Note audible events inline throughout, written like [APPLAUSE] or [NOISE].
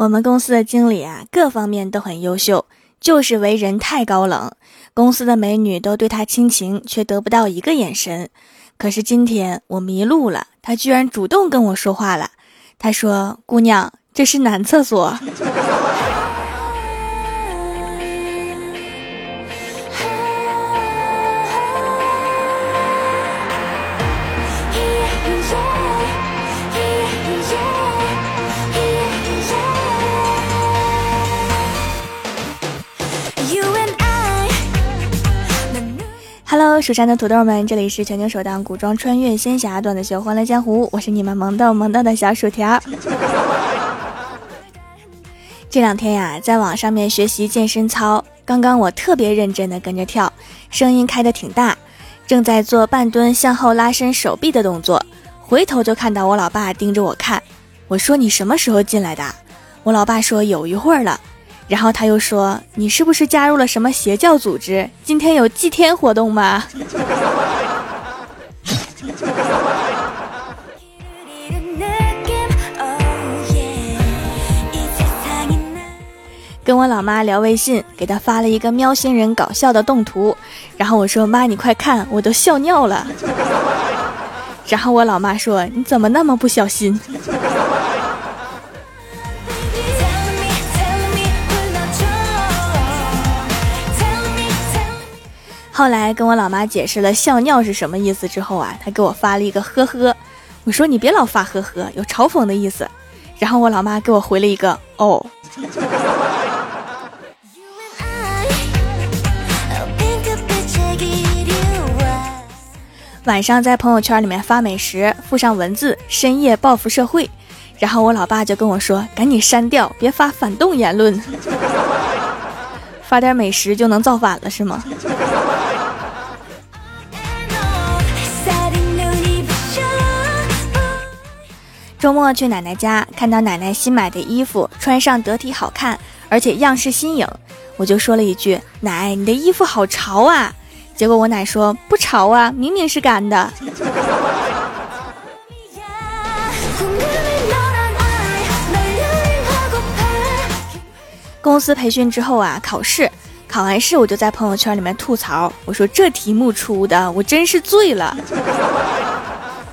我们公司的经理啊，各方面都很优秀，就是为人太高冷。公司的美女都对他倾情，却得不到一个眼神。可是今天我迷路了，他居然主动跟我说话了。他说：“姑娘，这是男厕所。” [LAUGHS] Hello，蜀山的土豆们，这里是全球首档古装穿越仙侠段子秀《欢乐江湖》，我是你们萌逗萌逗的小薯条。[LAUGHS] 这两天呀，在网上面学习健身操，刚刚我特别认真的跟着跳，声音开的挺大，正在做半蹲向后拉伸手臂的动作，回头就看到我老爸盯着我看，我说你什么时候进来的？我老爸说有一会儿了。然后他又说：“你是不是加入了什么邪教组织？今天有祭天活动吗？” [LAUGHS] 跟我老妈聊微信，给她发了一个喵星人搞笑的动图，然后我说：“妈，你快看，我都笑尿了。” [LAUGHS] 然后我老妈说：“你怎么那么不小心？” [LAUGHS] 后来跟我老妈解释了笑尿是什么意思之后啊，她给我发了一个呵呵，我说你别老发呵呵，有嘲讽的意思。然后我老妈给我回了一个哦。晚上在朋友圈里面发美食，附上文字深夜报复社会，然后我老爸就跟我说赶紧删掉，别发反动言论。发点美食就能造反了是吗？周末去奶奶家，看到奶奶新买的衣服，穿上得体好看，而且样式新颖，我就说了一句：“奶，你的衣服好潮啊！”结果我奶说：“不潮啊，明明是干的。” [LAUGHS] 公司培训之后啊，考试，考完试我就在朋友圈里面吐槽，我说：“这题目出的，我真是醉了。”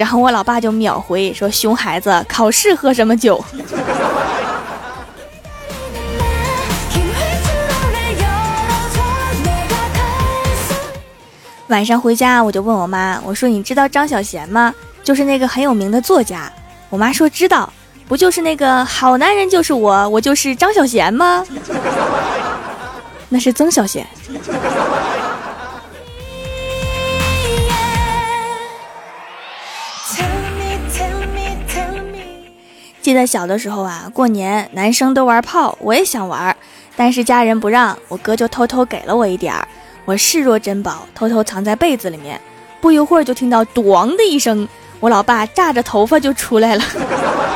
然后我老爸就秒回说：“熊孩子，考试喝什么酒？” [LAUGHS] 晚上回家我就问我妈：“我说你知道张小娴吗？就是那个很有名的作家。”我妈说：“知道，不就是那个好男人就是我，我就是张小娴吗？”那是曾小贤。记得小的时候啊，过年男生都玩炮，我也想玩，但是家人不让，我哥就偷偷给了我一点儿，我视若珍宝，偷偷藏在被子里面。不一会儿就听到“咣”的一声，我老爸炸着头发就出来了，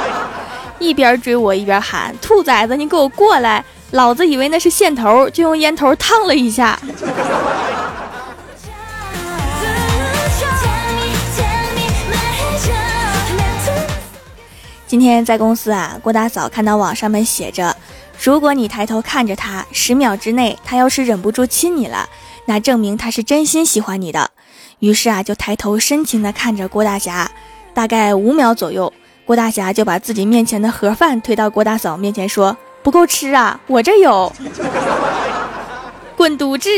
[LAUGHS] 一边追我一边喊：“兔崽子，你给我过来！”老子以为那是线头，就用烟头烫了一下。今天在公司啊，郭大嫂看到网上面写着，如果你抬头看着他，十秒之内他要是忍不住亲你了，那证明他是真心喜欢你的。于是啊，就抬头深情的看着郭大侠，大概五秒左右，郭大侠就把自己面前的盒饭推到郭大嫂面前说：“不够吃啊，我这有，[LAUGHS] 滚犊子！”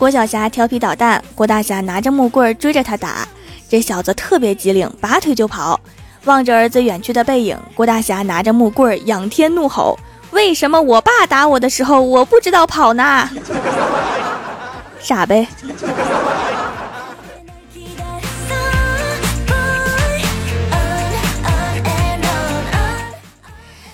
郭晓霞调皮捣蛋，郭大侠拿着木棍追着他打，这小子特别机灵，拔腿就跑。望着儿子远去的背影，郭大侠拿着木棍仰天怒吼：“为什么我爸打我的时候，我不知道跑呢？傻呗！”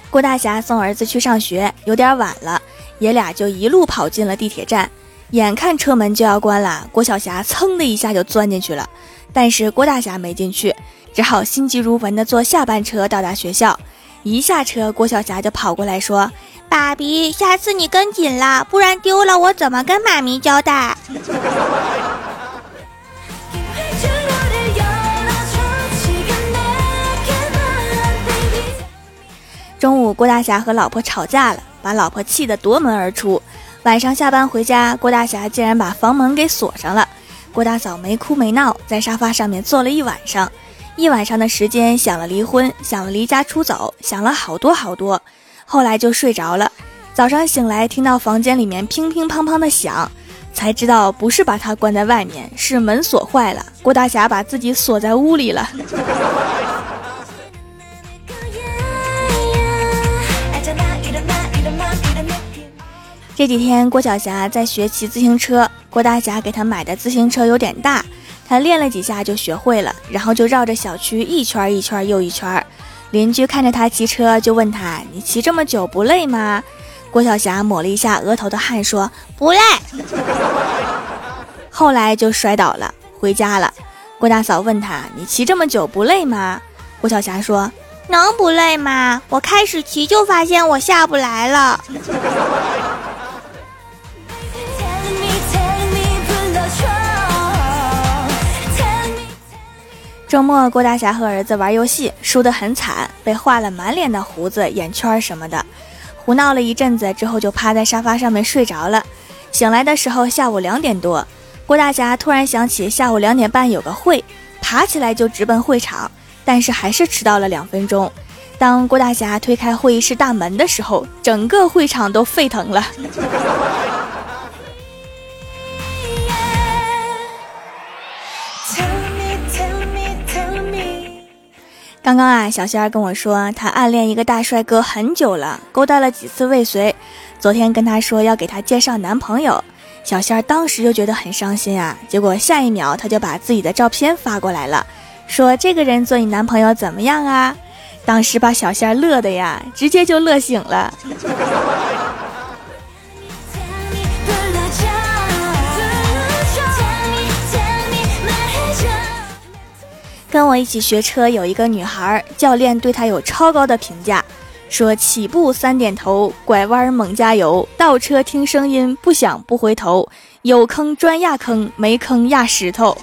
郭大侠送儿子去上学，有点晚了，爷俩就一路跑进了地铁站。眼看车门就要关了，郭晓霞噌的一下就钻进去了，但是郭大侠没进去，只好心急如焚的坐下班车到达学校。一下车，郭晓霞就跑过来说：“爸比，下次你跟紧了，不然丢了我怎么跟妈咪交代？”中午，郭大侠和老婆吵架了，把老婆气得夺门而出。晚上下班回家，郭大侠竟然把房门给锁上了。郭大嫂没哭没闹，在沙发上面坐了一晚上，一晚上的时间想了离婚，想了离家出走，想了好多好多。后来就睡着了。早上醒来，听到房间里面乒乒乓乓的响，才知道不是把他关在外面，是门锁坏了。郭大侠把自己锁在屋里了。这几天，郭晓霞在学骑自行车。郭大侠给她买的自行车有点大，她练了几下就学会了，然后就绕着小区一圈一圈又一圈。邻居看着他骑车，就问他：“你骑这么久不累吗？”郭晓霞抹了一下额头的汗，说：“不累。”后来就摔倒了，回家了。郭大嫂问他：“你骑这么久不累吗？”郭晓霞说：“能不累吗？我开始骑就发现我下不来了。”周末，郭大侠和儿子玩游戏，输得很惨，被画了满脸的胡子、眼圈什么的，胡闹了一阵子之后，就趴在沙发上面睡着了。醒来的时候，下午两点多，郭大侠突然想起下午两点半有个会，爬起来就直奔会场，但是还是迟到了两分钟。当郭大侠推开会议室大门的时候，整个会场都沸腾了。刚刚啊，小仙儿跟我说，她暗恋一个大帅哥很久了，勾搭了几次未遂。昨天跟她说要给她介绍男朋友，小仙儿当时就觉得很伤心啊。结果下一秒他就把自己的照片发过来了，说这个人做你男朋友怎么样啊？当时把小仙儿乐的呀，直接就乐醒了。跟我一起学车有一个女孩，教练对她有超高的评价，说起步三点头，拐弯猛加油，倒车听声音，不响不回头，有坑专压坑，没坑压石头。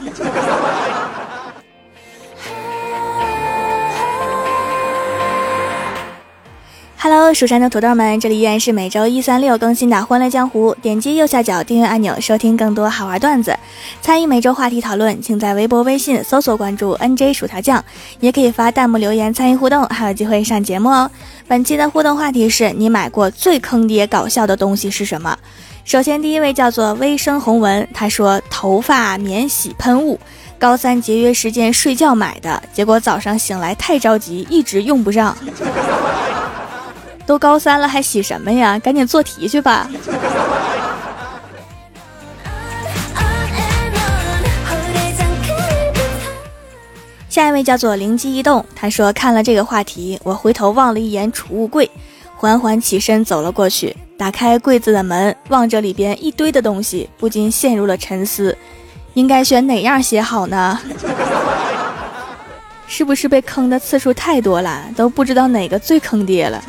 Hello，蜀山的土豆们，这里依然是每周一、三、六更新的《欢乐江湖》。点击右下角订阅按钮，收听更多好玩段子，参与每周话题讨论，请在微博、微信搜索关注 NJ 薯条酱，也可以发弹幕留言参与互动，还有机会上节目哦。本期的互动话题是你买过最坑爹搞笑的东西是什么？首先，第一位叫做微生红纹，他说头发免洗喷雾，高三节约时间睡觉买的，结果早上醒来太着急，一直用不上。都高三了还洗什么呀？赶紧做题去吧。下一位叫做灵机一动，他说看了这个话题，我回头望了一眼储物柜，缓缓起身走了过去，打开柜子的门，望着里边一堆的东西，不禁陷入了沉思，应该选哪样写好呢？是不是被坑的次数太多了，都不知道哪个最坑爹了？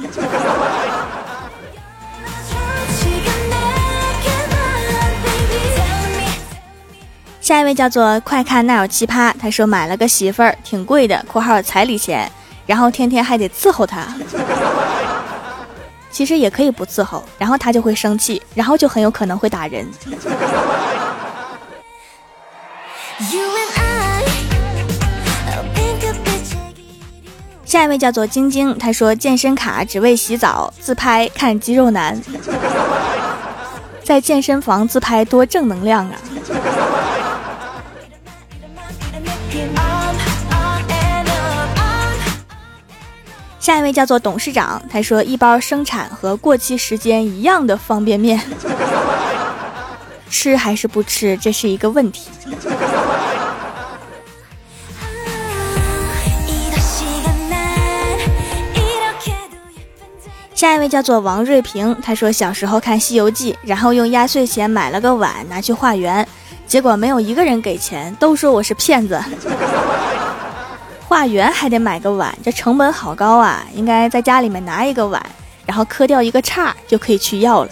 下一位叫做快看那有奇葩，他说买了个媳妇儿，挺贵的（括号彩礼钱），然后天天还得伺候她。其实也可以不伺候，然后他就会生气，然后就很有可能会打人。下一位叫做晶晶，她说健身卡只为洗澡自拍看肌肉男，[LAUGHS] 在健身房自拍多正能量啊！下一位叫做董事长，他说一包生产和过期时间一样的方便面，吃还是不吃，这是一个问题。下一位叫做王瑞平，他说小时候看《西游记》，然后用压岁钱买了个碗拿去化缘，结果没有一个人给钱，都说我是骗子。[LAUGHS] 化缘还得买个碗，这成本好高啊！应该在家里面拿一个碗，然后磕掉一个叉就可以去要了。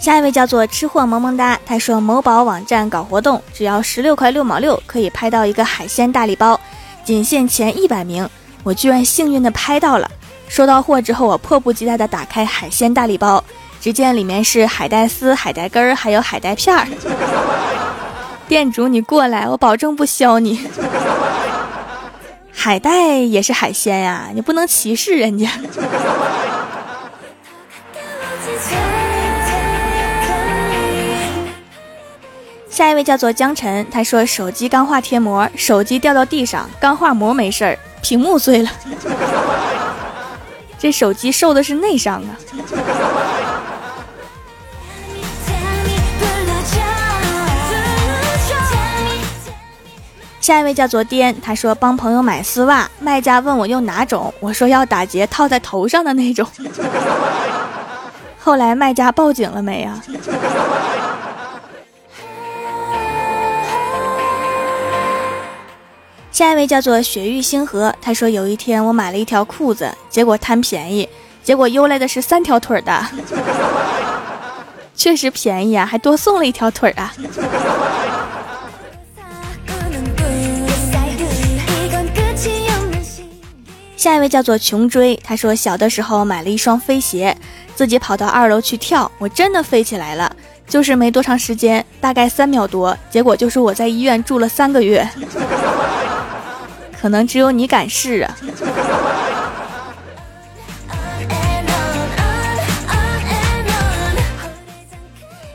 下一位叫做吃货萌萌哒，他说某宝网站搞活动，只要十六块六毛六可以拍到一个海鲜大礼包，仅限前一百名。我居然幸运的拍到了，收到货之后，我迫不及待的打开海鲜大礼包，只见里面是海带丝、海带根儿，还有海带片儿。[LAUGHS] 店主你过来，我保证不削你。[LAUGHS] 海带也是海鲜呀，你不能歧视人家。下一位叫做江晨，他说手机钢化贴膜，手机掉到地上，钢化膜没事儿，屏幕碎了。[LAUGHS] 这手机受的是内伤啊。下一位叫做颠，他说帮朋友买丝袜，卖家问我用哪种，我说要打结套在头上的那种。后来卖家报警了没啊？下一位叫做雪域星河，他说有一天我买了一条裤子，结果贪便宜，结果邮来的是三条腿的，[LAUGHS] 确实便宜啊，还多送了一条腿啊。下一位叫做穷追，他说小的时候买了一双飞鞋，自己跑到二楼去跳，我真的飞起来了，就是没多长时间，大概三秒多，结果就是我在医院住了三个月。可能只有你敢试啊！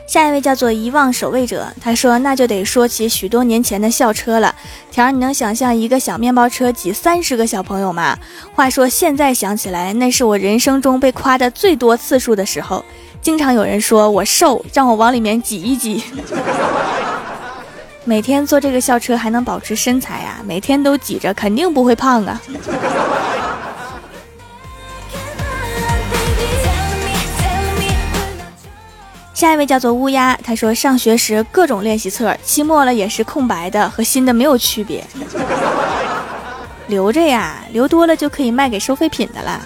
下一位叫做遗忘守卫者，他说那就得说起许多年前的校车了。条儿，你能想象一个小面包车挤三十个小朋友吗？话说现在想起来，那是我人生中被夸的最多次数的时候。经常有人说我瘦，让我往里面挤一挤。每天坐这个校车还能保持身材啊？每天都挤着，肯定不会胖啊。下一位叫做乌鸦，他说上学时各种练习册，期末了也是空白的，和新的没有区别。留着呀，留多了就可以卖给收废品的了。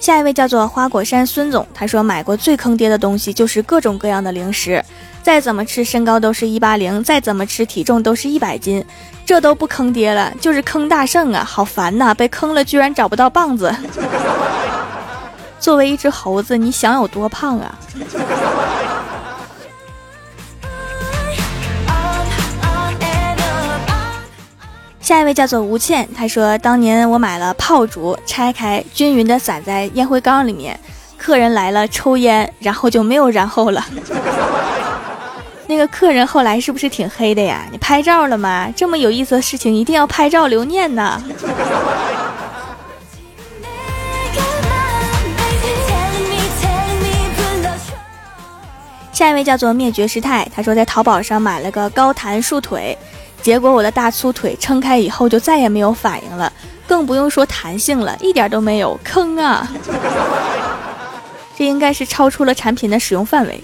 下一位叫做花果山孙总，他说买过最坑爹的东西就是各种各样的零食，再怎么吃身高都是一八零，再怎么吃体重都是一百斤，这都不坑爹了，就是坑大圣啊，好烦呐！被坑了居然找不到棒子。[LAUGHS] 作为一只猴子，你想有多胖啊？下一位叫做吴倩，她说当年我买了炮竹，拆开均匀的撒在烟灰缸里面，客人来了抽烟，然后就没有然后了。[LAUGHS] 那个客人后来是不是挺黑的呀？你拍照了吗？这么有意思的事情一定要拍照留念呢。下一位叫做灭绝师太，他说在淘宝上买了个高弹束腿。结果我的大粗腿撑开以后就再也没有反应了，更不用说弹性了，一点都没有，坑啊！[LAUGHS] 这应该是超出了产品的使用范围。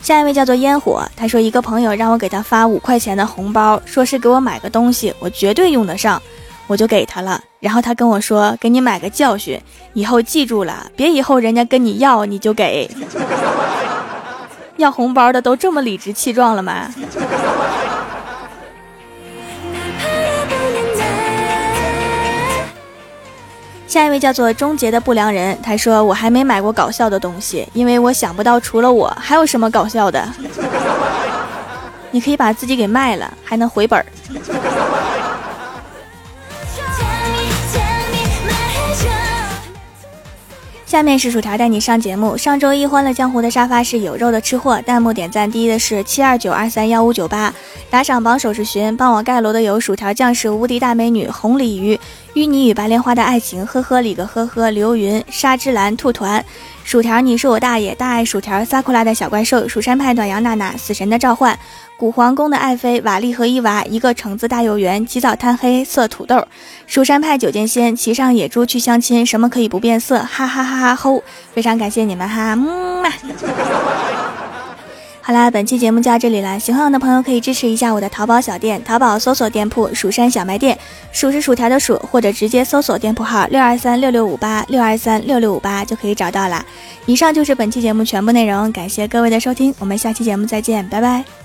下一位叫做烟火，他说一个朋友让我给他发五块钱的红包，说是给我买个东西，我绝对用得上。我就给他了，然后他跟我说：“给你买个教训，以后记住了，别以后人家跟你要你就给。[LAUGHS] 要红包的都这么理直气壮了吗？”下一位叫做终结的不良人，他说：“我还没买过搞笑的东西，因为我想不到除了我还有什么搞笑的。[LAUGHS] 你可以把自己给卖了，还能回本儿。”下面是薯条带你上节目。上周一欢乐江湖的沙发是有肉的吃货，弹幕点赞第一的是七二九二三幺五九八，打赏榜首是寻，帮我盖楼的有薯条酱是无敌大美女红鲤鱼，淤泥与白莲花的爱情，呵呵里个呵呵，流云沙之蓝兔团，薯条你是我大爷，大爱薯条，撒库拉的小怪兽，蜀山派暖阳娜娜，死神的召唤。古皇宫的爱妃瓦丽和伊娃，一个橙子大又圆，起早贪黑色土豆。蜀山派九剑仙骑上野猪去相亲，什么可以不变色？哈哈哈哈吼！非常感谢你们哈，么么。[LAUGHS] 好啦，本期节目就到这里了。喜欢我的朋友可以支持一下我的淘宝小店，淘宝搜索店铺“蜀山小卖店”，数是薯条的数，或者直接搜索店铺号六二三六六五八六二三六六五八就可以找到啦。以上就是本期节目全部内容，感谢各位的收听，我们下期节目再见，拜拜。